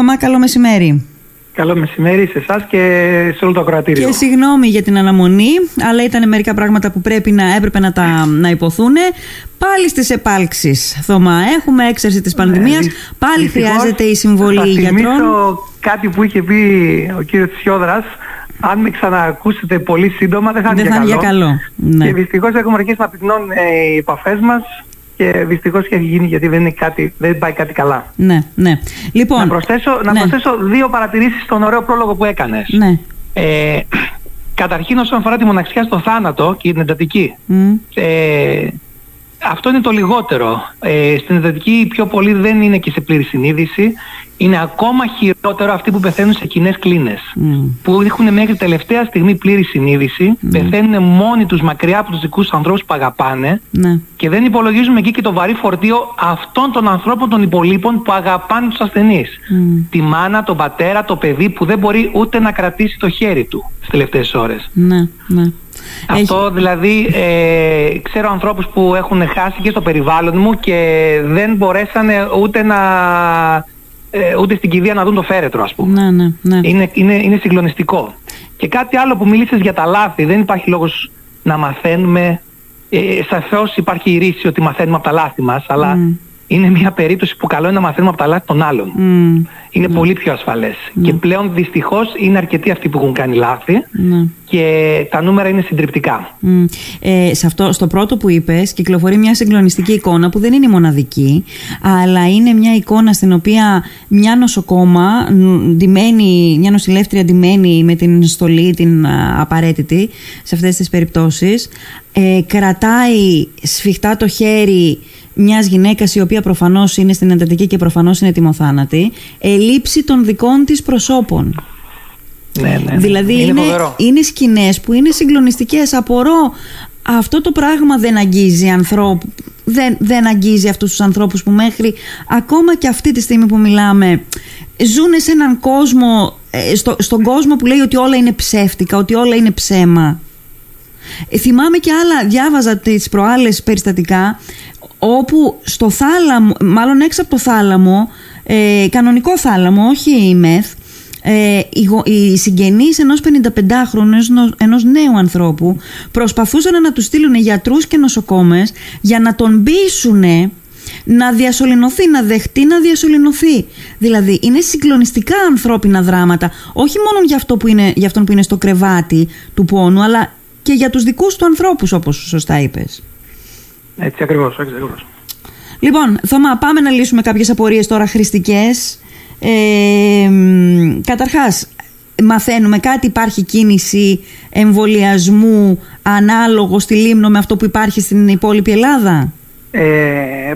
Θωμά, καλό μεσημέρι. Καλό μεσημέρι σε εσάς και σε όλο το ακροατήριο. Και συγγνώμη για την αναμονή, αλλά ήταν μερικά πράγματα που πρέπει να, έπρεπε να, τα, να υποθούν. Πάλι στις επάλξεις, Θωμά. Έχουμε έξαρση της πανδημίας. Ναι, πάλι χρειάζεται η συμβολή θα γιατρών. Θα κάτι που είχε πει ο κύριος Τσιόδρα. Αν με ξανακούσετε πολύ σύντομα, δεν θα είναι για καλό. καλό. Ναι. Και δυστυχώς έχουμε αρχίσει να πυκνώνουν ε, οι επαφές μας και δυστυχώς και έχει γίνει γιατί δεν, είναι κάτι, δεν πάει κάτι καλά. Ναι, ναι. Λοιπόν, να προσθέσω, να ναι. προσθέσω δύο παρατηρήσεις στον ωραίο πρόλογο που έκανες. Ναι. Ε, καταρχήν όσον αφορά τη μοναξιά στο θάνατο και την εντατική. Ε, αυτό είναι το λιγότερο. Ε, στην εντατική πιο πολύ δεν είναι και σε πλήρη συνείδηση είναι ακόμα χειρότερο αυτοί που πεθαίνουν σε κοινές κλίνες. Που έχουν μέχρι τελευταία στιγμή πλήρη συνείδηση, mm. πεθαίνουν μόνοι τους μακριά από τους δικούς τους ανθρώπους που αγαπάνε ναι. και δεν υπολογίζουμε εκεί και το βαρύ φορτίο αυτών των ανθρώπων των υπολείπων που αγαπάνε τους ασθενείς. Τη μάνα, τον πατέρα, το παιδί που δεν μπορεί ούτε να κρατήσει το χέρι του στις τελευταίες ώρες. Ναι, ναι. Αυτό δηλαδή ε, ξέρω ανθρώπους που έχουν χάσει και στο περιβάλλον μου και δεν μπορέσανε ούτε να ε, ούτε στην κηδεία να δουν το φέρετρο, ας πούμε. Ναι, ναι, ναι. Είναι, είναι, είναι συγκλονιστικό. Και κάτι άλλο που μιλήσεις για τα λάθη, δεν υπάρχει λόγος να μαθαίνουμε. Ε, Σαφώς υπάρχει η ρίση ότι μαθαίνουμε από τα λάθη μας, αλλά είναι μια περίπτωση που καλό είναι να μαθαίνουμε από τα λάθη των άλλων. Είναι mm. πολύ πιο ασφαλές. Mm. Και πλέον δυστυχώς είναι αρκετοί αυτοί που έχουν κάνει λάθη mm. Και τα νούμερα είναι συντριπτικά. Ε, σε αυτό, στο πρώτο που είπες κυκλοφορεί μια συγκλονιστική εικόνα που δεν είναι μοναδική αλλά είναι μια εικόνα στην οποία μια νοσοκόμα ντυμένη, μια νοσηλεύτρια ντυμένη με την στολή την απαραίτητη σε αυτές τις περιπτώσεις ε, κρατάει σφιχτά το χέρι μιας γυναίκας η οποία προφανώς είναι στην εντατική και προφανώς είναι τιμοθάνατη, ελείψη των δικών της προσώπων. Ναι, ναι, ναι. Δηλαδή είναι, είναι, είναι σκηνές που είναι συγκλονιστικές. Απορώ αυτό το πράγμα δεν αγγίζει ανθρώπου, δεν, δεν αγγίζει αυτούς τους ανθρώπους που μέχρι ακόμα και αυτή τη στιγμή που μιλάμε ζουν σε έναν κόσμο, ε, στο, στον κόσμο που λέει ότι όλα είναι ψεύτικα, ότι όλα είναι ψέμα. Ε, θυμάμαι και άλλα, διάβαζα τις προάλλες περιστατικά όπου στο θάλαμο, μάλλον έξω από το θάλαμο, ε, κανονικό θάλαμο, όχι η μεθ, ε, οι συγγενείς ενός 55χρονου, ενός νέου ανθρώπου προσπαθούσαν να τους στείλουν γιατρούς και νοσοκόμες για να τον πείσουν να διασωληνωθεί, να δεχτεί να διασωληνωθεί. Δηλαδή είναι συγκλονιστικά ανθρώπινα δράματα, όχι μόνο για, αυτό που είναι, για αυτόν που είναι στο κρεβάτι του πόνου, αλλά και για τους δικούς του ανθρώπους όπως σωστά είπες. Έτσι ακριβώς, έτσι ακριβώς. Λοιπόν, Θωμά, πάμε να λύσουμε κάποιες απορίες τώρα χρηστικές. Ε, καταρχάς, μαθαίνουμε κάτι, υπάρχει κίνηση εμβολιασμού ανάλογο στη Λίμνο με αυτό που υπάρχει στην υπόλοιπη Ελλάδα; Ε,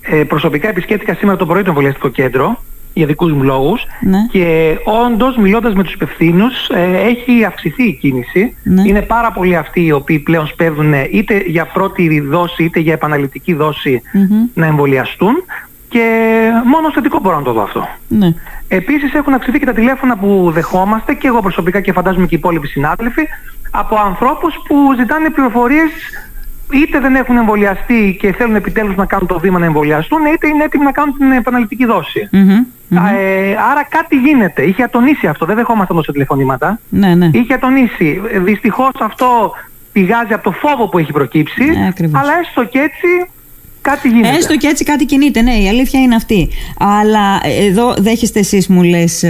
ε, προσωπικά επισκέφτηκα σήμερα το πρωί το εμβολιαστικό κέντρο για δικούς μου λόγους ναι. και όντως μιλώντας με τους υπευθύνους, ε, έχει αυξηθεί η κίνηση. Ναι. Είναι πάρα πολλοί αυτοί οι οποίοι πλέον σπέβδουν είτε για πρώτη δόση είτε για επαναληπτική να εμβολιαστούν και μόνο θετικό μπορώ να το δω αυτό. Ναι. Επίσης έχουν αυξηθεί και τα τηλέφωνα που δεχόμαστε και εγώ προσωπικά και φαντάζομαι και οι υπόλοιποι συνάδελφοι από ανθρώπους που ζητάνε πληροφορίες είτε δεν έχουν εμβολιαστεί και θέλουν επιτέλους να κάνουν το βήμα να εμβολιαστούν, είτε είναι έτοιμοι να κάνουν την επαναληπτική Ε, άρα κάτι γίνεται. Είχε ατονίσει αυτό. Δεν δεχόμασταν τόσο τηλεφωνήματα. Ναι, ναι. Είχε ατονίσει. Δυστυχώς αυτό πηγάζει από το φόβο που έχει προκύψει. Ναι, αλλά έστω και έτσι κάτι γίνεται. Έστω και έτσι κάτι κινείται, ναι, η αλήθεια είναι αυτή. Αλλά εδώ δέχεστε εσείς, μου λες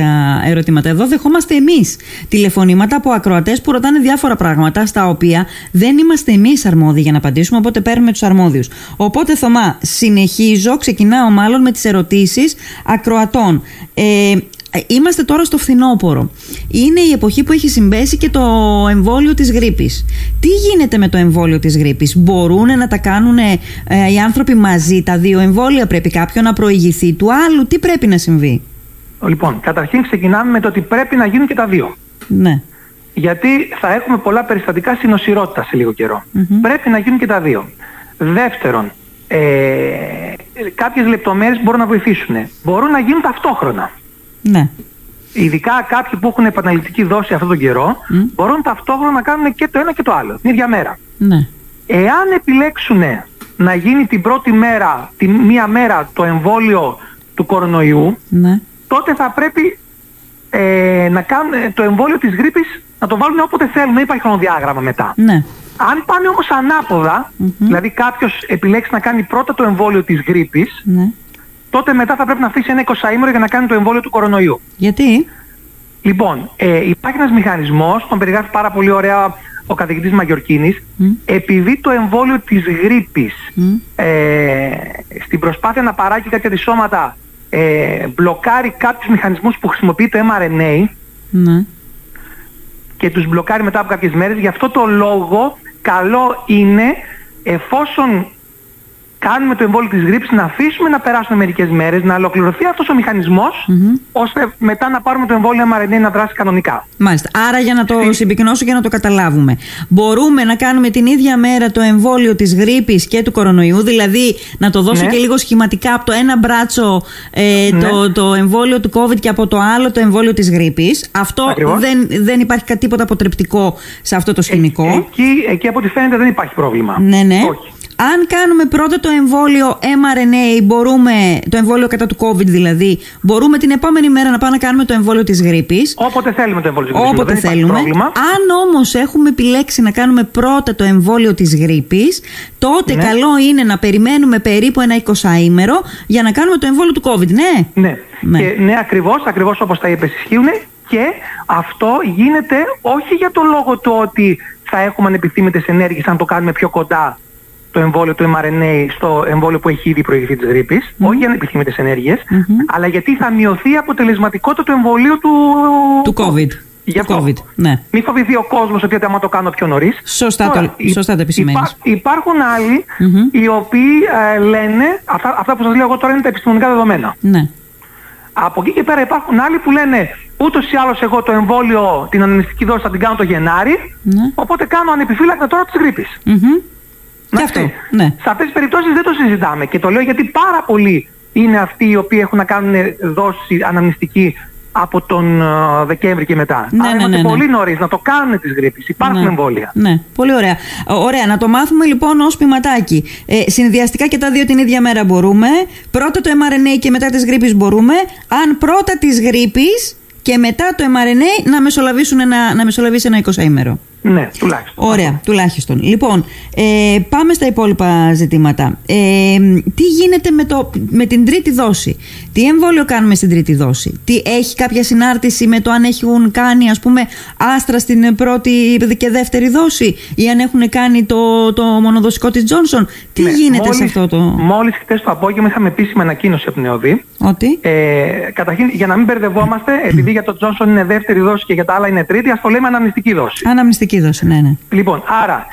ερωτήματα. Εδώ δεχόμαστε εμείς τηλεφωνήματα από ακροατές που ρωτάνε διάφορα πράγματα στα οποία δεν είμαστε εμείς αρμόδιοι για να απαντήσουμε, οπότε παίρνουμε τους αρμόδιους. Οπότε, Θωμά, συνεχίζω, ξεκινάω μάλλον με τις ερωτήσεις ακροατών. Ε, ε, είμαστε τώρα στο φθινόπωρο. Είναι η εποχή που έχει συμπέσει και το εμβόλιο της γρήπης. Τι γίνεται με το εμβόλιο της γρήπης; Μπορούν να τα κάνουν ε, οι άνθρωποι μαζί τα δύο εμβόλια; Πρέπει κάποιον να προηγηθεί του άλλου; Τι πρέπει να συμβεί; Λοιπόν, καταρχήν ξεκινάμε με το ότι πρέπει να γίνουν και τα δύο. Ναι. Γιατί θα έχουμε πολλά περιστατικά συνοσυρότητα σε λίγο Πρέπει να γίνουν και τα δύο. Δεύτερον, ε, κάποιες λεπτομέρειες μπορούν να βοηθήσουν. Μπορούν να γίνουν ταυτόχρονα. Ναι. Ειδικά κάποιοι που έχουν επαναληπτική δόση αυτόν τον καιρό μπορούν ταυτόχρονα να κάνουν και το ένα και το άλλο την ίδια μέρα. Ναι. Εάν επιλέξουν να γίνει την πρώτη μέρα, τη μία μέρα το εμβόλιο του κορονοϊού, ναι. τότε θα πρέπει ε, να κάνουν ε, το εμβόλιο της γρήπης να το βάλουν όποτε θέλουν, δεν υπάρχει χρονοδιάγραμμα μετά. Ναι. Αν πάνε όμως ανάποδα, δηλαδή κάποιος επιλέξει να κάνει πρώτα το εμβόλιο της γρήπης, Ναι. Τότε μετά θα πρέπει να αφήσει ένα 20 για να κάνει το εμβόλιο του κορονοϊού. Γιατί; Λοιπόν, ε, υπάρχει ένας μηχανισμός, τον περιγράφει πάρα πολύ ωραία ο καθηγητής Μαγιορκίνης, επειδή το εμβόλιο της γρήπης ε, στην προσπάθεια να παράγει κάποια αντισώματα ε, μπλοκάρει κάποιους μηχανισμούς που χρησιμοποιεί το mRNA Ναι. και τους μπλοκάρει μετά από κάποιες μέρες, γι' αυτό το λόγο καλό είναι εφόσον κάνουμε το εμβόλιο της γρήπης να αφήσουμε να περάσουν μερικές μέρες, να ολοκληρωθεί αυτός ο μηχανισμος ώστε μετά να πάρουμε το εμβόλιο mRNA να δράσει κανονικά. Μάλιστα. Άρα για να το συμπυκνώσω και να το καταλάβουμε. Μπορούμε να κάνουμε την ίδια μέρα το εμβόλιο της γρήπης και του κορονοϊού, δηλαδή να το δώσω Ναι. και λίγο σχηματικά από το ένα μπράτσο ε, Ναι. το, το εμβόλιο του COVID και από το άλλο το εμβόλιο της γρήπης. Αυτό Ακριβώς. δεν, δεν υπάρχει κα- τίποτα αποτρεπτικό σε αυτό το σκηνικό. Εκεί, εκεί από ό,τι φαίνεται δεν υπάρχει πρόβλημα. Ναι, ναι. Όχι. Αν κάνουμε πρώτα το εμβόλιο mRNA, μπορούμε, το εμβόλιο κατά του COVID δηλαδή, μπορούμε την επόμενη μέρα να πάμε να κάνουμε το εμβόλιο της γρήπης. Όποτε θέλουμε το εμβόλιο της γρήπης, Όποτε δεν υπάρχει θέλουμε. πρόβλημα. Αν όμως έχουμε επιλέξει να κάνουμε πρώτα το εμβόλιο της γρήπης, τότε Ναι. καλό είναι να περιμένουμε περίπου ένα 20ήμερο για να κάνουμε το εμβόλιο του COVID, ναι; Ναι. Ναι. Και, ναι, ακριβώς, ακριβώς όπως τα είπες ισχύουν και αυτό γίνεται όχι για το λόγο του ότι θα έχουμε ανεπιθύμητες ενέργειες αν το κάνουμε πιο κοντά το εμβόλιο του mRNA στο εμβόλιο που έχει ήδη προηγηθεί της γρήπης, όχι για ανεπιθύμητες ενέργειες, αλλά γιατί θα μειωθεί η αποτελεσματικότητα του εμβολίου του, Του COVID. Γι' Του αυτό. COVID, ναι. Μην φοβηθεί ο κόσμος ότι άμα το κάνω πιο νωρίς. Σωστά το- υ- σωστά το επισημαίνεις. υπάρχουν άλλοι οι οποίοι ε, λένε, αυτά, αυτά που σας λέω εγώ τώρα είναι τα επιστημονικά δεδομένα. Ναι. Από εκεί και πέρα υπάρχουν άλλοι που λένε ούτως ή άλλως εγώ το εμβόλιο, την ανεμιστική δόση θα την κάνω το Γενάρη, Ναι. οπότε κάνω ανεπιφύλακτα τώρα της γρήπης. Μμμ. Και Εντάξει. αυτό, ναι. Σε αυτές τις περιπτώσεις δεν το συζητάμε και το λέω γιατί πάρα πολλοί είναι αυτοί οι οποίοι έχουν να κάνουν δόση αναμνηστική από τον ε, Δεκέμβρη και μετά. Ναι, Άρα ναι, είμαστε ναι, ναι. πολύ νωρίς να το κάνουν της γρήπης. Υπάρχουν Ναι. εμβόλια. Ναι, πολύ ωραία. Ω, Ωραία, να το μάθουμε λοιπόν ως πηματάκι. Ε, συνδυαστικά και τα δύο την ίδια μέρα μπορούμε. Πρώτα το mRNA και μετά της γρήπης μπορούμε. Αν πρώτα της γρήπης και μετά το mRNA να, μεσολαβήσουν ένα, να μεσολαβήσει ένα 20 ημέρο. Ναι, τουλάχιστον. Ωραία, τουλάχιστον. Λοιπόν, ε, πάμε στα υπόλοιπα ζητήματα. Ε, τι γίνεται με, το, με την τρίτη δόση; Τι εμβόλιο κάνουμε στην τρίτη δόση; Τι έχει κάποια συνάρτηση με το αν έχουν κάνει ας πούμε άστρα στην πρώτη και δεύτερη δόση ή αν έχουν κάνει το, το μονοδοσικό της Johnson. Τι Ναι, γίνεται μόλις, σε αυτό το... Μόλις χτες το απόγευμα είχαμε επίσημη ανακοίνωση από την ΕΟΔΗ. Ότι... Ε, καταρχήν, για να μην μπερδευόμαστε, επειδή για τον Τζόνσον είναι δεύτερη δόση και για τα άλλα είναι τρίτη, ας το λέμε αναμνηστική δόση. Αναμνηστική δόση, ναι, ναι. Λοιπόν, άρα,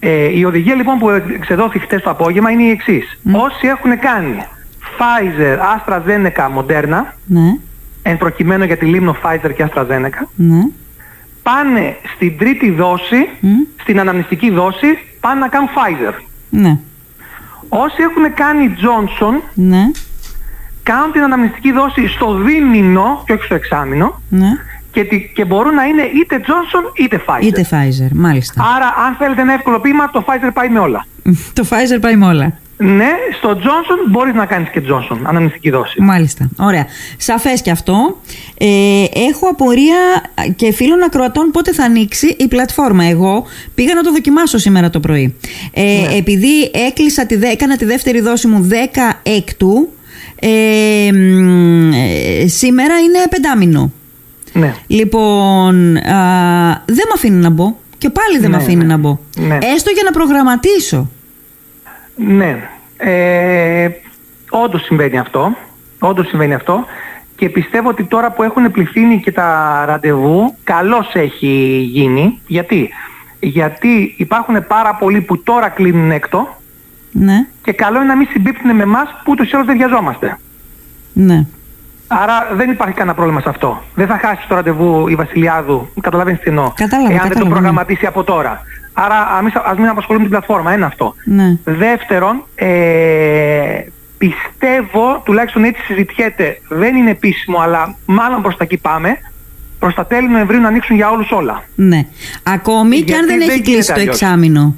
ε, η οδηγία λοιπόν που εξεδόθηκε χτες το απόγευμα είναι η εξής. Όσοι έχουν κάνει Pfizer, AstraZeneca, Moderna, Ναι, εν προκειμένου για τη λίμνο Pfizer και AstraZeneca, ναι. πάνε στην τρίτη δόση, Μμ. στην αναμνηστική δόση, πάνε να κάνουν Pfizer. Ναι, Όσοι έχουν κάνει Johnson, ναι, κάνουν την αναμνηστική δόση στο δίμηνο και όχι στο εξάμηνο ναι. και, τι- και μπορούν να είναι είτε Johnson είτε Pfizer. Είτε Pfizer, μάλιστα. Άρα αν θέλετε ένα εύκολο ποίημα το Pfizer πάει με όλα. το Pfizer πάει με όλα. Ναι, στο Johnson μπορείς να κάνεις και Johnson, αναμνηστική δόση. Μάλιστα. Ωραία. Σαφές και αυτό. Ε, έχω απορία και φίλων ακροατών πότε θα ανοίξει η πλατφόρμα. Εγώ πήγα να το δοκιμάσω σήμερα το πρωί. Ε, Επειδή έκλεισα τη, δε- έκανα τη δεύτερη δόση μου 10 έκτου, ε, μ, ε, σήμερα είναι πεντάμινο. Ναι. Λοιπόν, α, δεν με αφήνει να μπω. Και πάλι δεν Ναι, με αφήνει ναι. να μπω. Ναι. Έστω για να προγραμματίσω. Ναι. Ε, όντως συμβαίνει αυτό. Όντως συμβαίνει αυτό. Και πιστεύω ότι τώρα που έχουν πληθύνει και τα ραντεβού, καλώς έχει γίνει. Γιατί; Γιατί υπάρχουν πάρα πολλοί που τώρα κλείνουν έκτο Ναι, και καλό είναι να μην συμπίπτουν με εμάς που ούτως ή άλλως δεν βιαζόμαστε. ναι. Άρα δεν υπάρχει κανένα πρόβλημα σε αυτό. Δεν θα χάσει το ραντεβού η Βασιλιάδου, καταλαβαίνεις τι εννοώ, Κατάλαβα, εάν δεν το κατάλαβα, ναι. προγραμματίσει από τώρα. Άρα ας μην, ας μην απασχολούμε την πλατφόρμα, ένα αυτό. Ναι. Δεύτερον, ε, πιστεύω, τουλάχιστον έτσι συζητιέται, δεν είναι επίσημο, αλλά μάλλον προς τα εκεί πάμε, προς τα τέλη Νοεμβρίου να ανοίξουν για όλους όλα. Ναι. Ακόμη και αν Γιατί δεν δεν έχει γίνεται κλείσει το αλλιώς. εξάμεινο.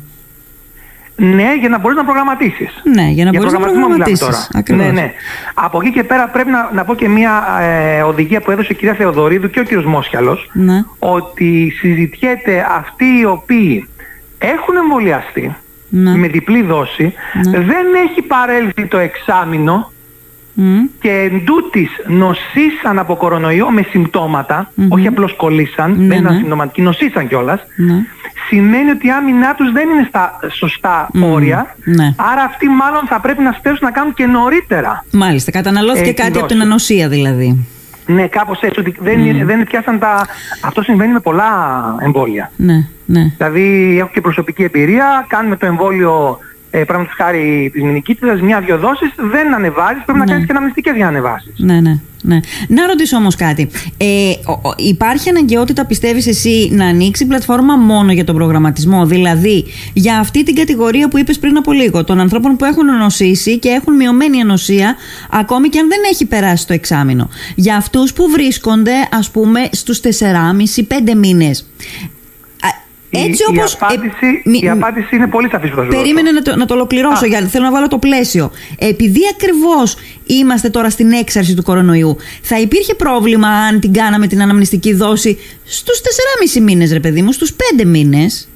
Ναι, για να μπορείς να προγραμματίσεις. Ναι, για να μπορείς να προγραμματίσεις. Ναι, ναι. Από εκεί και πέρα πρέπει να, να πω και μια ε, οδηγία που έδωσε η κυρία Θεοδωρίδου και ο κύριος Μόσχαλος ναι. ότι συζητιέται αυτοί οι οποίοι έχουν εμβολιαστεί ναι. με διπλή δόση, Ναι. δεν έχει παρέλθει το εξάμεινο Μμ. και εν τούτης νοσήσαν από κορονοϊό με συμπτωματα Μμμ. όχι απλώς κολλήσαν, Ναι, δεν ήταν ναι. συμπτωματικοί, νοσήσαν κιόλας, Ναι. σημαίνει ότι η άμυνά τους δεν είναι στα σωστά Μμμ. όρια, Ναι. άρα αυτοί μάλλον θα πρέπει να στέσουν να κάνουν και νωρίτερα. Μάλιστα, καταναλώθηκε Ε, τη κάτι από την δόση. ανοσία δηλαδή. Ναι, κάπως έτσι, ότι δεν, είναι- δεν πιάσαν τα... Αυτό συμβαίνει με πολλά εμβόλια. Ναι, ναι. Δηλαδή έχω και προσωπική εμπειρία, κάνουμε το εμβόλιο ε, πράγματι χάρη της μηνικήτητας, μια-δυο δόσεις, δεν ανεβάζεις, πρέπει Ναι. να κάνεις και αναμνηστικές για να ανεβάσεις. Ναι, ναι, ναι. Να ρωτήσω όμως κάτι. Ε, ο- ο- υπάρχει αναγκαιότητα, πιστεύεις εσύ, να ανοίξει η πλατφόρμα μόνο για τον προγραμματισμό; Δηλαδή, για αυτή την κατηγορία που είπες πριν από λίγο, των ανθρώπων που έχουν νοσήσει και έχουν μειωμένη ανοσία, ακόμη και αν δεν έχει περάσει το εξάμεινο. Για αυτούς που βρίσκονται, ας πούμε, στους 4,5-5 μήνες. Έτσι η, όπως... η, απάντηση, ε, μη- η απάντηση είναι πολύ σαφής που θα σου δώσω. Περίμενε να το, να το ολοκληρώσω, Α. γιατί θέλω να βάλω το πλαίσιο. Επειδή ακριβώς είμαστε τώρα στην έξαρση του κορονοϊού, θα υπήρχε πρόβλημα αν την κάναμε την αναμνηστική δόση στους 4,5 μήνες, ρε παιδί μου, στους 5 μήνες;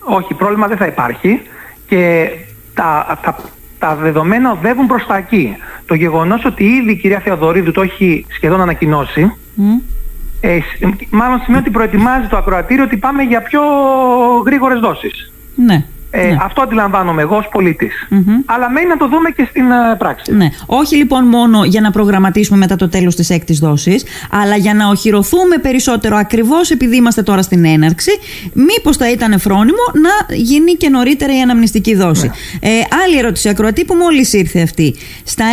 Όχι, πρόβλημα δεν θα υπάρχει και τα, τα, τα δεδομένα οδεύουν προς τα εκεί. Το γεγονός ότι ήδη η κυρία Θεοδωρίδου το έχει σχεδόν ανακοινώσει, ε, σ- μάλλον σημαίνει ότι προετοιμάζει το ακροατήριο ότι πάμε για πιο γρήγορες δόσεις. Ναι. Ε, ναι. Αυτό αντιλαμβάνομαι εγώ ως πολιτής. Μμμ. Αλλά μένει να το δούμε και στην ε, πράξη. Ναι. Όχι λοιπόν μόνο για να προγραμματίσουμε μετά το τέλος της έκτης δόσης, αλλά για να οχυρωθούμε περισσότερο ακριβώς επειδή είμαστε τώρα στην έναρξη, μήπως θα ήταν φρόνιμο να γίνει και νωρίτερα η αναμνηστική δόση. Ε, άλλη ερώτηση ακροατή που μόλις ήρθε αυτή. Στα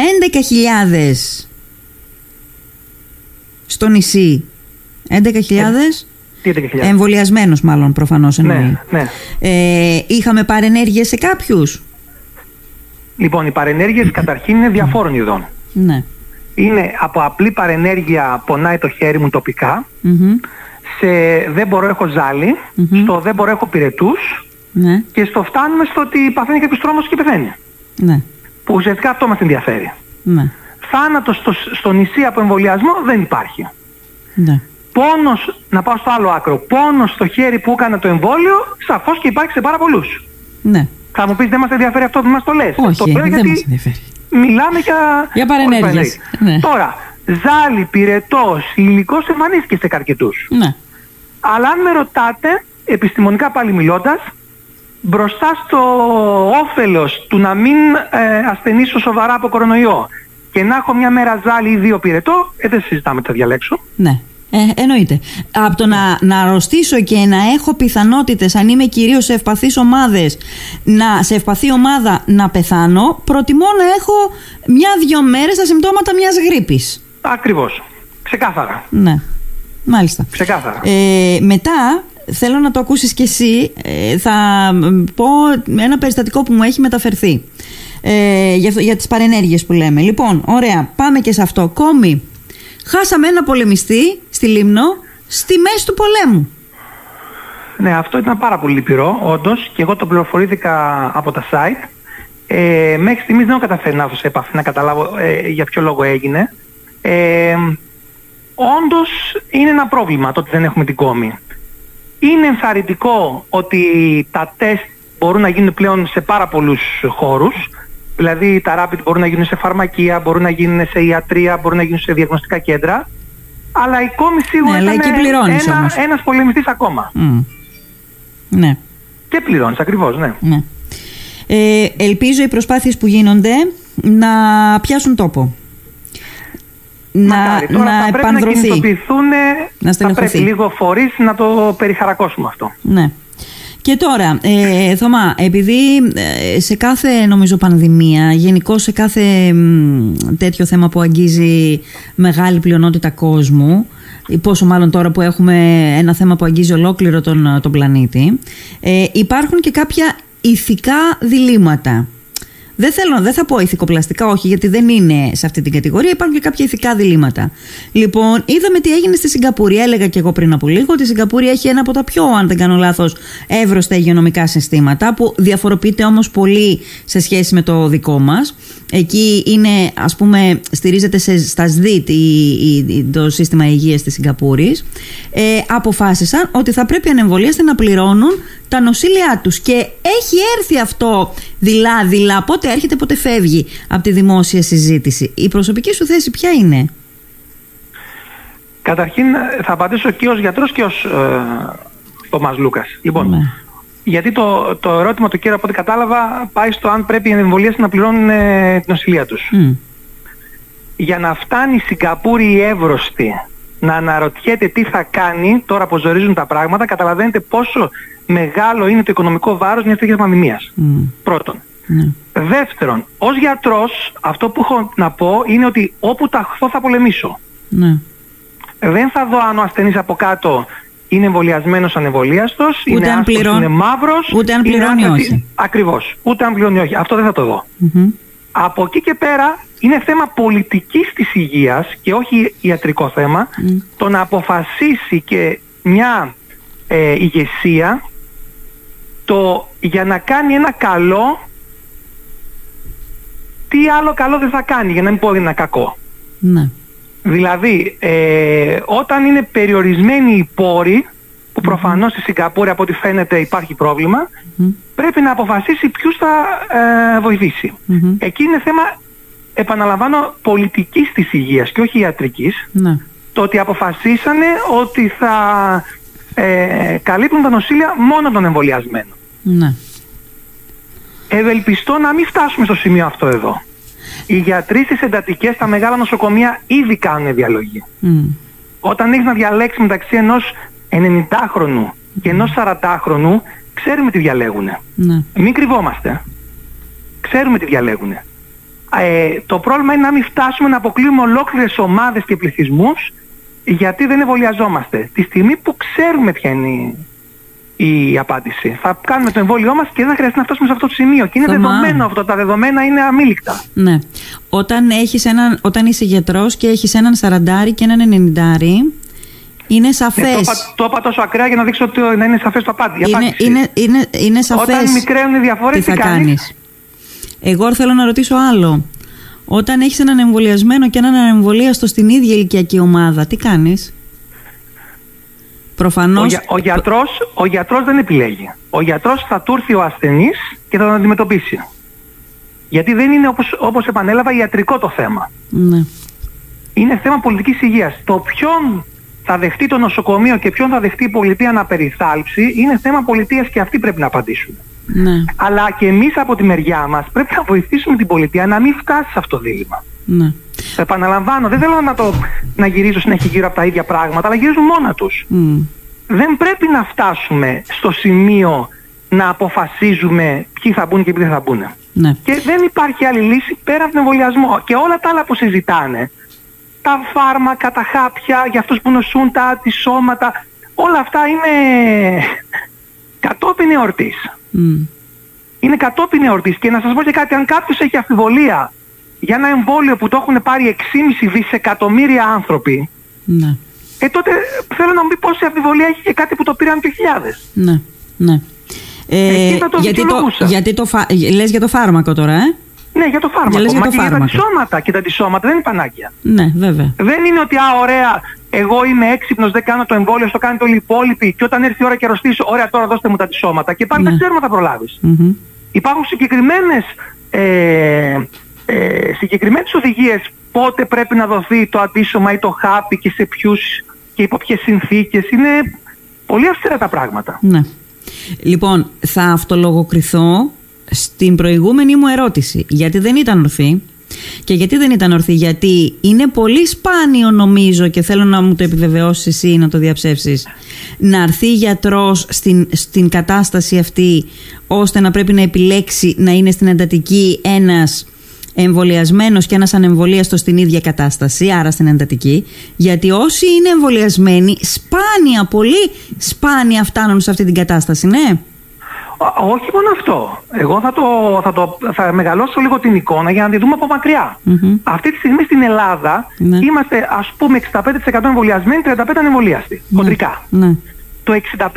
11.000 στο νησί, 11.000 Τι είδε και χιλιάδες. εμβολιασμένους μάλλον προφανώς εννοεί. Ναι, ναι. Ε, είχαμε παρενέργειες σε κάποιους; Λοιπόν, οι παρενέργειες καταρχήν είναι διαφόρων ειδών. Ναι. Είναι από απλή παρενέργεια πονάει το χέρι μου τοπικά, Μμμ. σε δεν μπορώ έχω ζάλι, Μμμ. στο δεν μπορώ έχω πυρετούς Ναι. και στο φτάνουμε στο ότι παθαίνει κάποιος τρόμος και πεθαίνει. Ναι. Που ουσιαστικά αυτό μας ενδιαφέρει. Ναι. Θάνατος στο, στο νησί από εμβολιασμό δεν υπάρχει. Ναι. Πόνος, να πάω στο άλλο άκρο, πόνος στο χέρι που έκανα το εμβόλιο, σαφώς και υπάρχει σε πάρα πολλούς. Ναι. Θα μου πεις δεν μας ενδιαφέρει αυτό που μας το λες; Όχι, το λέω δεν γιατί μας ενδιαφέρει. μιλάμε για... Για παρενέργειες, όχι ναι. Τώρα, ζάλι, πυρετός, υλικός εμφανίστηκε σε καρκετούς. Ναι. Αλλά αν με ρωτάτε, επιστημονικά πάλι μιλώντας, μπροστά στο όφελος του να μην ε, ασθενήσω σοβαρά από κορονοϊό και να έχω μια μέρα ζάλι ή δύο πυρετό, ε, δεν συζητάμε τι θα διαλέξω. Ναι. Ε, εννοείται. Από το να, να αρρωστήσω και να έχω πιθανότητες, αν είμαι κυρίως σε ευπαθείς ομάδες, να, σε ευπαθή ομάδα να πεθάνω, προτιμώ να έχω μια-δυο μέρες τα συμπτώματα μιας γρήπης. Ακριβώς. Ξεκάθαρα. Ναι. Μάλιστα. Ξεκάθαρα. Ε, μετά, θέλω να το ακούσεις κι εσύ, ε, θα μ, πω ένα περιστατικό που μου έχει μεταφερθεί. Ε, για, αυτό- για τις παρενέργειες που λέμε. Λοιπόν, ωραία, πάμε και σε αυτό. Κόμι, χάσαμε ένα πολεμιστή στη Λίμνο στη μέση του πολέμου. Ναι, αυτό ήταν πάρα πολύ λυπηρό, όντως, και εγώ το πληροφορήθηκα από τα site. Ε, μέχρι στιγμής δεν έχω καταφέρει να έρθω σε επαφή να καταλάβω ε, για ποιο λόγο έγινε. Ε, όντως είναι ένα πρόβλημα το ότι δεν έχουμε την κόμη. Είναι ενθαρρυντικό ότι τα τεστ μπορούν να γίνουν πλέον σε πάρα πολλούς χώρους. Δηλαδή τα rapid μπορούν να γίνουν σε φαρμακεία, μπορούν να γίνουν σε ιατρία, μπορούν να γίνουν σε διαγνωστικά κέντρα. Αλλά η κόμη σίγουρα Ναι, αλλά ήταν εκεί πληρώνεις ένα, όμως. ένας πολεμιστής ακόμα. Μμ. Ναι, Και πληρώνεις ακριβώς, ναι. ναι. Ε, ελπίζω οι προσπάθειες που γίνονται να πιάσουν τόπο. Να, Μακάρι. Τώρα να θα πρέπει να επανδρωθεί. κινητοποιηθούν, Να θα στελεχωθεί. πρέπει λίγο φορείς να το περιχαρακώσουμε αυτό. Ναι. Και τώρα, ε, Θωμά, επειδή ε, σε κάθε νομίζω πανδημία, γενικώ σε κάθε μ, τέτοιο θέμα που αγγίζει μεγάλη πλειονότητα κόσμου, ή πόσο μάλλον τώρα που έχουμε ένα θέμα που αγγίζει ολόκληρο τον, τον πλανήτη, ε, υπάρχουν και κάποια ηθικά διλήμματα. Δεν θέλω, δεν θα πω ηθικοπλαστικά, όχι, γιατί δεν είναι σε αυτή την κατηγορία. Υπάρχουν και κάποια ηθικά διλήμματα. Λοιπόν, είδαμε τι έγινε στη Σιγκαπούρη. Έλεγα και εγώ πριν από λίγο ότι η Σιγκαπούρη έχει ένα από τα πιο, αν δεν κάνω λάθος, εύρωστα υγειονομικά συστήματα, που διαφοροποιείται όμως πολύ σε σχέση με το δικό μας. Εκεί είναι, ας πούμε, στηρίζεται σε, στα ΣΔΙΤ το σύστημα υγείας της Σιγκαπούρης. Ε, αποφάσισαν ότι θα πρέπει ανεμβολίαστε να πληρώνουν τα νοσήλια τους και έχει έρθει αυτό δειλά-δειλά. Πότε έρχεται, πότε φεύγει από τη δημόσια συζήτηση. Η προσωπική σου θέση ποια είναι; Καταρχήν θα απαντήσω και ως γιατρός και ως ε, Λούκας. Λοιπόν, ναι. Γιατί το, το ερώτημα του κύριου από ό,τι κατάλαβα πάει στο αν πρέπει οι εμβολίες να πληρώνουν ε, την νοσηλεία τους. Για να φτάνει η Σιγκαπούρη η εύρωστη να αναρωτιέται τι θα κάνει τώρα που ζορίζουν τα πράγματα, καταλαβαίνετε πόσο μεγάλο είναι το οικονομικό βάρος μιας τέτοιας πανδημίας. Πρώτον. Mm. Δεύτερον, ως γιατρός αυτό που έχω να πω είναι ότι όπου ταχθώ θα πολεμήσω. Mm. Δεν θα δω αν ο ασθενής από κάτω είναι εμβολιασμένος ανεμβολίαστος, είναι αν είναι μαύρος, ούτε αν πληρώνει είναι όχι. Ακριβώς, ούτε αν πληρώνει όχι. Αυτό δεν θα το δω. Από εκεί και πέρα είναι θέμα πολιτικής της υγείας και όχι ιατρικό θέμα το να αποφασίσει και μια ε, ηγεσία το για να κάνει ένα καλό τι άλλο καλό δεν θα κάνει για να μην πω ένα κακό. Ναι. Δηλαδή, ε, όταν είναι περιορισμένοι οι πόροι, που προφανώς στη Σιγκαπούρη από ό,τι φαίνεται υπάρχει πρέπει να αποφασίσει ποιους θα ε, βοηθήσει. Εκεί είναι θέμα, επαναλαμβάνω, πολιτικής της υγείας και όχι ιατρικής. Ναι. Το ότι αποφασίσανε ότι θα ε, καλύπτουν τα νοσήλια μόνο των εμβολιασμένων. Ναι. Ευελπιστώ να μην φτάσουμε στο σημείο αυτό εδώ. Οι γιατροί στις εντατικές στα μεγάλα νοσοκομεία ήδη κάνουν διαλογή. Όταν έχεις να διαλέξεις μεταξύ ενός 90χρονου και ενός 40χρονου, ξέρουμε τι διαλέγουν. Ναι. Μην κρυβόμαστε. Ξέρουμε τι διαλέγουν. Ε, το πρόβλημα είναι να μην φτάσουμε να αποκλείουμε ολόκληρες ομάδες και πληθυσμούς γιατί δεν εμβολιαζόμαστε. Τη στιγμή που ξέρουμε ποια είναι η απάντηση. Θα κάνουμε το εμβόλιό μας και δεν θα χρειαστεί να φτάσουμε σε αυτό το σημείο. Και είναι δεδομένο αυτό. Τα δεδομένα είναι αμήλικτα. Ναι. Όταν, έχεις έναν, όταν είσαι γιατρός και έχεις έναν σαραντάρι και έναν ενενηντάρι, είναι σαφές. Ναι, το, είπα τόσο ακραία για να δείξω ότι να είναι σαφές το απάντηση. Είναι, είναι, είναι, είναι σαφές Όταν μικραίνουν οι διαφορές, τι θα κάνεις. Εγώ θέλω να ρωτήσω άλλο. Όταν έχεις έναν εμβολιασμένο και έναν ανεμβολίαστο στην ίδια ηλικιακή ομάδα, τι κάνεις; Προφανώς... Ο, για, ο, γιατρός, ο γιατρός δεν επιλέγει. Ο γιατρός θα του έρθει ο ασθενής και θα τον αντιμετωπίσει. Γιατί δεν είναι όπως, όπως επανέλαβα ιατρικό το θέμα. Ναι. Είναι θέμα πολιτικής υγείας. Το ποιον θα δεχτεί το νοσοκομείο και ποιον θα δεχτεί η πολιτεία να περιθάλψει είναι θέμα πολιτείας και αυτοί πρέπει να απαντήσουν. Ναι. Αλλά και εμείς από τη μεριά μας πρέπει να βοηθήσουμε την πολιτεία να μην φτάσει σε αυτό το δίλημα. Ναι. Επαναλαμβάνω, δεν θέλω να, το, να γυρίζω συνέχεια γύρω από τα ίδια πράγματα, αλλά γυρίζουν μόνα τους. Δεν πρέπει να φτάσουμε στο σημείο να αποφασίζουμε ποιοι θα μπουν και ποιοι δεν θα μπουν. Ναι. Και δεν υπάρχει άλλη λύση πέρα από τον εμβολιασμό. Και όλα τα άλλα που συζητάνε, τα φάρμακα, τα χάπια, για αυτούς που νοσούν τα αντισώματα, όλα αυτά είναι κατόπιν εορτής. Mm. Είναι κατόπιν εορτής. Και να σας πω και κάτι, αν κάποιος έχει αφιβολία για ένα εμβόλιο που το έχουν πάρει 6,5 δισεκατομμύρια άνθρωποι, ναι. ε, τότε θέλω να μου πει πόση αμφιβολία έχει και κάτι που το πήραν το χιλιάδες. Ναι, ναι. Ε, το γιατί, το, γιατί το φα... λες για το φάρμακο τώρα, ε; Ναι, για το φάρμακο. Για, για το και για τα αντισώματα. Και τα αντισώματα δεν είναι πανάκια. Ναι, βέβαια. Δεν είναι ότι, α, ωραία, εγώ είμαι έξυπνος, δεν κάνω το εμβόλιο, στο κάνει όλοι οι υπόλοιποι. Και όταν έρθει η ώρα και αρρωστήσω, ωραία, τώρα δώστε μου τα αντισώματα. Και πάλι ναι. τα ξέρουμε θα προλάβεις. Mm-hmm. Υπάρχουν συγκεκριμένες ε, ε, συγκεκριμένες οδηγίες πότε πρέπει να δοθεί το αντίσωμα ή το χάπι και σε ποιους και υπό ποιες συνθήκες. Είναι πολύ αυστηρά τα πράγματα. Ναι. Λοιπόν, θα αυτολογοκριθώ στην προηγούμενη μου ερώτηση, γιατί δεν ήταν ορθή. Και γιατί δεν ήταν ορθή, γιατί είναι πολύ σπάνιο νομίζω και θέλω να μου το επιβεβαιώσεις εσύ ή να το διαψεύσεις να έρθει γιατρός στην, στην κατάσταση αυτή ώστε να πρέπει να επιλέξει να είναι στην εντατική ένας εμβολιασμένος και ένας ανεμβολίαστος στην ίδια κατάσταση, άρα στην εντατική. Γιατί όσοι είναι εμβολιασμένοι, σπάνια, πολύ σπάνια φτάνουν σε αυτή την κατάσταση, ναι. όχι μόνο αυτό. Εγώ θα, το, θα, το, θα μεγαλώσω λίγο την εικόνα για να τη δούμε από Αυτή τη στιγμή στην Ελλάδα ναι. είμαστε ας πούμε 65% εμβολιασμένοι, 35% ανεμβολιαστοι ναι. χοντρικά. Ναι. Το 65-35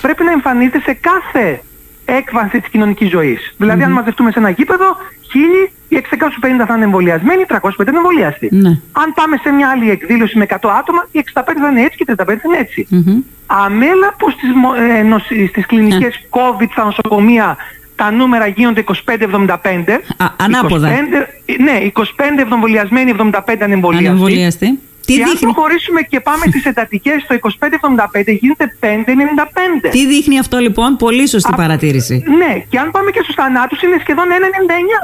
πρέπει να εμφανίζεται σε κάθε έκβαση της κοινωνικής ζωής. Δηλαδή αν μαζευτούμε σε ένα γήπεδο, χίλιοι, οι 650 θα είναι εμβολιασμένοι, 350 είναι εμβολιαστοί. Ναι. Αν πάμε σε μια άλλη εκδήλωση με 100 άτομα, οι 65 θα είναι έτσι και οι 35 θα είναι έτσι. Mm-hmm. Αμέλα που στις, ε, στις κλινικές ναι. COVID στα νοσοκομεία τα νούμερα γίνονται 25-75. ανάποδα. 25, ναι, 25 εμβολιασμένοι, 75 ανεμβολιαστοί. Τι και δείχνει... αν προχωρήσουμε και πάμε στις εντατικές στο 25-75 γίνεται 5-95. Τι δείχνει αυτό λοιπόν, πολύ σωστή παρατήρηση. Ναι, και αν πάμε και στους θανάτους είναι σχεδόν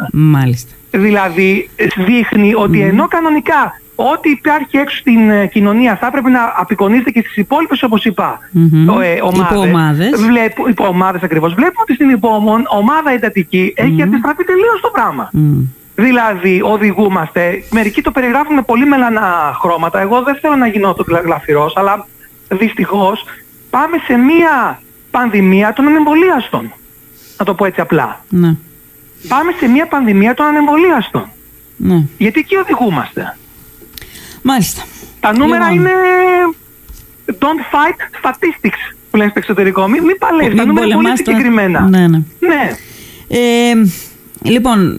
1,99. Μάλιστα. Δηλαδή δείχνει ότι ενώ κανονικά ό,τι υπάρχει έξω στην ε, κοινωνία θα έπρεπε να απεικονίζεται και στις υπόλοιπες όπως είπα mm-hmm. ε, ομάδες. Βλέπω, υποομάδες ακριβώς. Βλέπουμε ότι στην ομάδα εντατική έχει αντιστραφεί τελείως το πράγμα. Δηλαδή οδηγούμαστε, μερικοί το περιγράφουν με πολύ μελανά χρώματα, εγώ δεν θέλω να γίνω το γλαφυρός, αλλά δυστυχώς πάμε σε μία πανδημία των ανεμβολίαστων. Να το πω έτσι απλά. Ναι. Πάμε σε μία πανδημία των ανεμβολίαστων. Ναι. Γιατί εκεί οδηγούμαστε. Μάλιστα. Τα νούμερα λοιπόν. είναι don't fight statistics που λένε στο εξωτερικό. Μην, μην παλεύεις, τα νούμερα είναι πολύ συγκεκριμένα. Ναι, ναι. ναι. Ε, λοιπόν,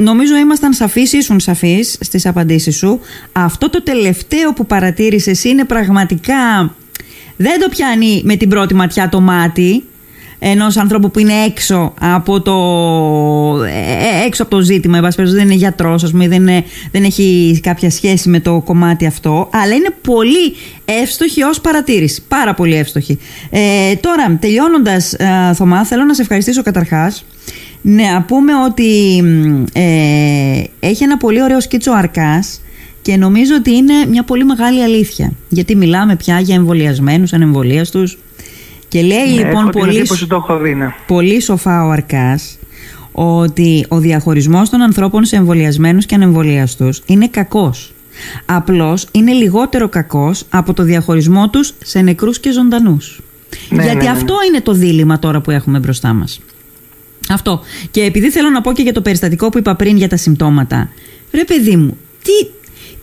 Νομίζω ήμασταν σαφείς, ήσουν σαφείς στις απαντήσεις σου. Αυτό το τελευταίο που παρατήρησες είναι πραγματικά... Δεν το πιάνει με την πρώτη ματιά το μάτι ενός ανθρώπου που είναι έξω από το, ε, ε, έξω από το ζήτημα, δεν είναι γιατρός, ας πούμε, δεν, δεν έχει κάποια σχέση με το κομμάτι αυτό, αλλά είναι πολύ εύστοχη ως παρατήρηση. Πάρα πολύ εύστοχη. Ε, τώρα, τελειώνοντας, ε, Θωμά, θέλω να σε ευχαριστήσω καταρχάς ναι, πούμε ότι ε, έχει ένα πολύ ωραίο σκίτσο αρκάς και νομίζω ότι είναι μια πολύ μεγάλη αλήθεια. Γιατί μιλάμε πια για εμβολιασμένους, ανεμβολίαστους και λέει ναι, λοιπόν πολύ, ναι. πολύ σοφά ο Αρκάς ότι ο διαχωρισμός των ανθρώπων σε εμβολιασμένους και ανεμβολίαστους είναι κακός. Απλώς είναι λιγότερο κακός από το διαχωρισμό τους σε νεκρούς και ζωντανούς. Ναι, Γιατί ναι, αυτό είναι το δίλημα τώρα που έχουμε μπροστά μας. Αυτό. Και επειδή θέλω να πω και για το περιστατικό που είπα πριν για τα συμπτώματα. Ρε παιδί μου, τι,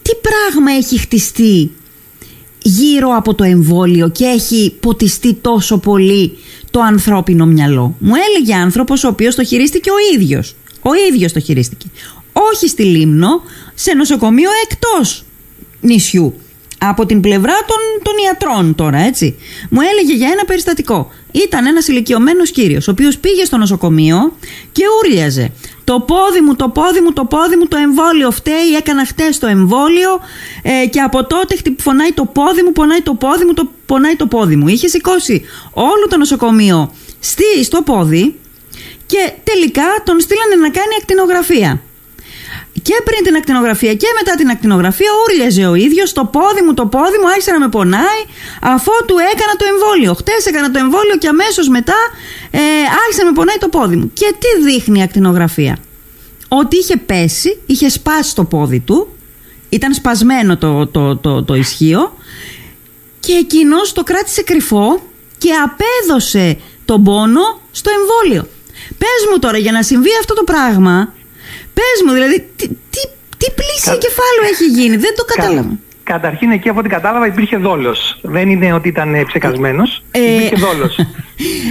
τι πράγμα έχει χτιστεί γύρω από το εμβόλιο και έχει ποτιστεί τόσο πολύ το ανθρώπινο μυαλό; Μου έλεγε άνθρωπος ο οποίος το χειρίστηκε ο ίδιος. Ο ίδιος το χειρίστηκε. Όχι στη Λίμνο, σε νοσοκομείο εκτός νησιού από την πλευρά των, των ιατρών τώρα, έτσι. Μου έλεγε για ένα περιστατικό. Ήταν ένας ηλικιωμένος κύριος, ο οποίος πήγε στο νοσοκομείο και ούρλιαζε. Το πόδι μου, το πόδι μου, το πόδι μου, το εμβόλιο φταίει. Έκανα χτες το εμβόλιο ε, και από τότε φωνάει το πόδι μου, πονάει το πόδι μου, το, πονάει το πόδι μου. Είχε σηκώσει όλο το νοσοκομείο στη, στο πόδι και τελικά τον στείλανε να κάνει ακτινογραφία και πριν την ακτινογραφία και μετά την ακτινογραφία ούρλιαζε ο ίδιος το πόδι μου, το πόδι μου άρχισε να με πονάει αφού του έκανα το εμβόλιο. Χτες έκανα το εμβόλιο και αμέσως μετά ε, άρχισε να με πονάει το πόδι μου. Και τι δείχνει η ακτινογραφία; Ότι είχε πέσει, είχε σπάσει το πόδι του, ήταν σπασμένο το, το, το, το ισχύο και εκείνος το κράτησε κρυφό και απέδωσε τον πόνο στο εμβόλιο. Πες μου τώρα για να συμβεί αυτό το πράγμα Πες μου, δηλαδή, τι, τι, τι πλήση Κα... κεφάλου έχει γίνει, δεν το κατάλαβα. Κα... Καταρχήν εκεί από ό,τι κατάλαβα υπήρχε δόλος. Δεν είναι ότι ήταν ψεκασμένος, ε... υπήρχε δόλος.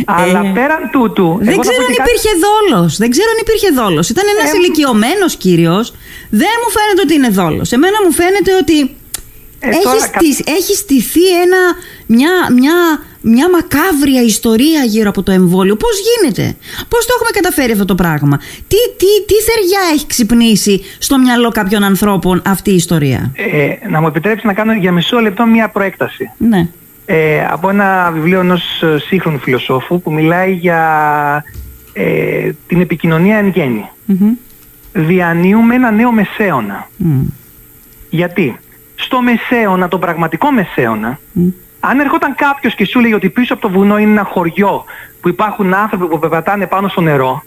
Αλλά ε... πέραν τούτου... Δεν ξέρω αν υπήρχε δόλος. Δεν ξέρω αν υπήρχε δόλος. Ήταν ένας ε... ηλικιωμένος κύριος. Δεν μου φαίνεται ότι είναι δόλος. Εμένα μου φαίνεται ότι ε, έχει, έχει στηθεί ένα, μια, μια μια μακάβρια ιστορία γύρω από το εμβόλιο. Πώς γίνεται, πώς το έχουμε καταφέρει αυτό το πράγμα; Τι, τι, τι θεριά έχει ξυπνήσει στο μυαλό κάποιων ανθρώπων αυτή η ιστορία; Ε, να μου επιτρέψει να κάνω για μισό λεπτό μια προέκταση. Ναι. Ε, από ένα βιβλίο ενός σύγχρονου φιλοσόφου που μιλάει για ε, την επικοινωνία εν γέννη. Διανύουμε ένα νέο μεσαίωνα. Γιατί; Στο μεσαίωνα, το πραγματικό μεσαίωνα, αν ερχόταν κάποιος και σου λέει ότι πίσω από το βουνό είναι ένα χωριό που υπάρχουν άνθρωποι που πεπατάνε πάνω στο νερό,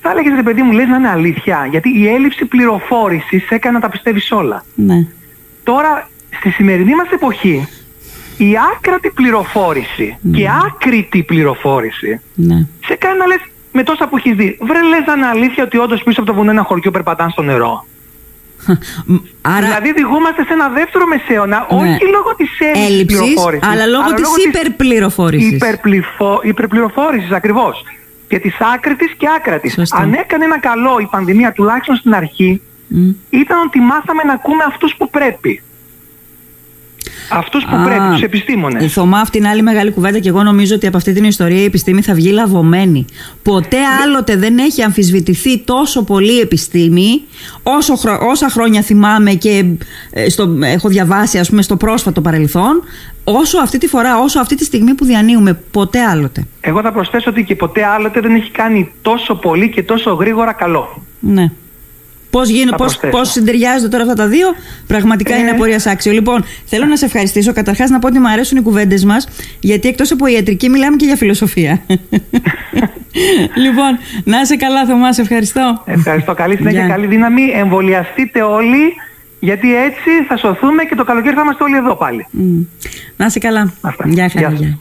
θα έλεγες ρε παιδί μου, λες να είναι αλήθεια. Γιατί η έλλειψη πληροφόρησης έκανε να τα πιστεύεις όλα. Ναι. Τώρα, στη σημερινή μας εποχή, η άκρατη πληροφόρηση Ναι. και άκρητη πληροφόρηση Ναι. σε κάνει να λες με τόσα που έχεις δει. Βρε λες να είναι αλήθεια ότι όντως πίσω από το βουνό ένα χωριό περπατάνε στο νερό. Μ, Άρα Δηλαδή οδηγούμαστε σε ένα δεύτερο μεσαίωνα, Ναι. όχι λόγω της έλλειψης έλλειψης, πληροφόρησης. αλλά λόγω της υπερπληροφόρησης. υπερπληφο... υπερπληροφόρησης ακριβώς. Και της άκρητης και άκρατης. Σωστό. Αν έκανε ένα καλό η πανδημία τουλάχιστον στην αρχή, Μ. ήταν ότι μάθαμε να ακούμε αυτούς που πρέπει. Αυτούς που Α, πρέπει, τους επιστήμονες. Η Θωμά, αυτή είναι άλλη μεγάλη κουβέντα και εγώ νομίζω ότι από αυτή την ιστορία η επιστήμη θα βγει λαβωμένη. Ποτέ άλλοτε δεν έχει αμφισβητηθεί τόσο πολύ η επιστήμη, όσο χρο- όσα χρόνια θυμάμαι και ε, στο, έχω διαβάσει ας πούμε στο πρόσφατο παρελθόν, όσο αυτή τη φορά, όσο αυτή τη στιγμή που διανύουμε. Ποτέ άλλοτε. Εγώ θα προσθέσω ότι και ποτέ άλλοτε δεν έχει κάνει τόσο πολύ και τόσο γρήγορα καλό. Ναι. Πώς, γίν, Θα πώς, προσθέσω. πώς συντεριάζονται τώρα αυτά τα δύο, πραγματικά Ε. είναι απορία άξιο. Λοιπόν, θέλω να σε ευχαριστήσω. Καταρχάς να πω ότι μου αρέσουν οι κουβέντες μας, γιατί εκτός από ιατρική μιλάμε και για φιλοσοφία. λοιπόν, να είσαι καλά, Θωμάς, σε ευχαριστώ. Ευχαριστώ. Καλή συνέχεια, Γεια. καλή δύναμη. Εμβολιαστείτε όλοι, γιατί έτσι θα σωθούμε και το καλοκαίρι θα είμαστε όλοι εδώ πάλι. Μμ. Να είσαι καλά. Αυτά. Γεια Γεια χαρά. σας. γεια.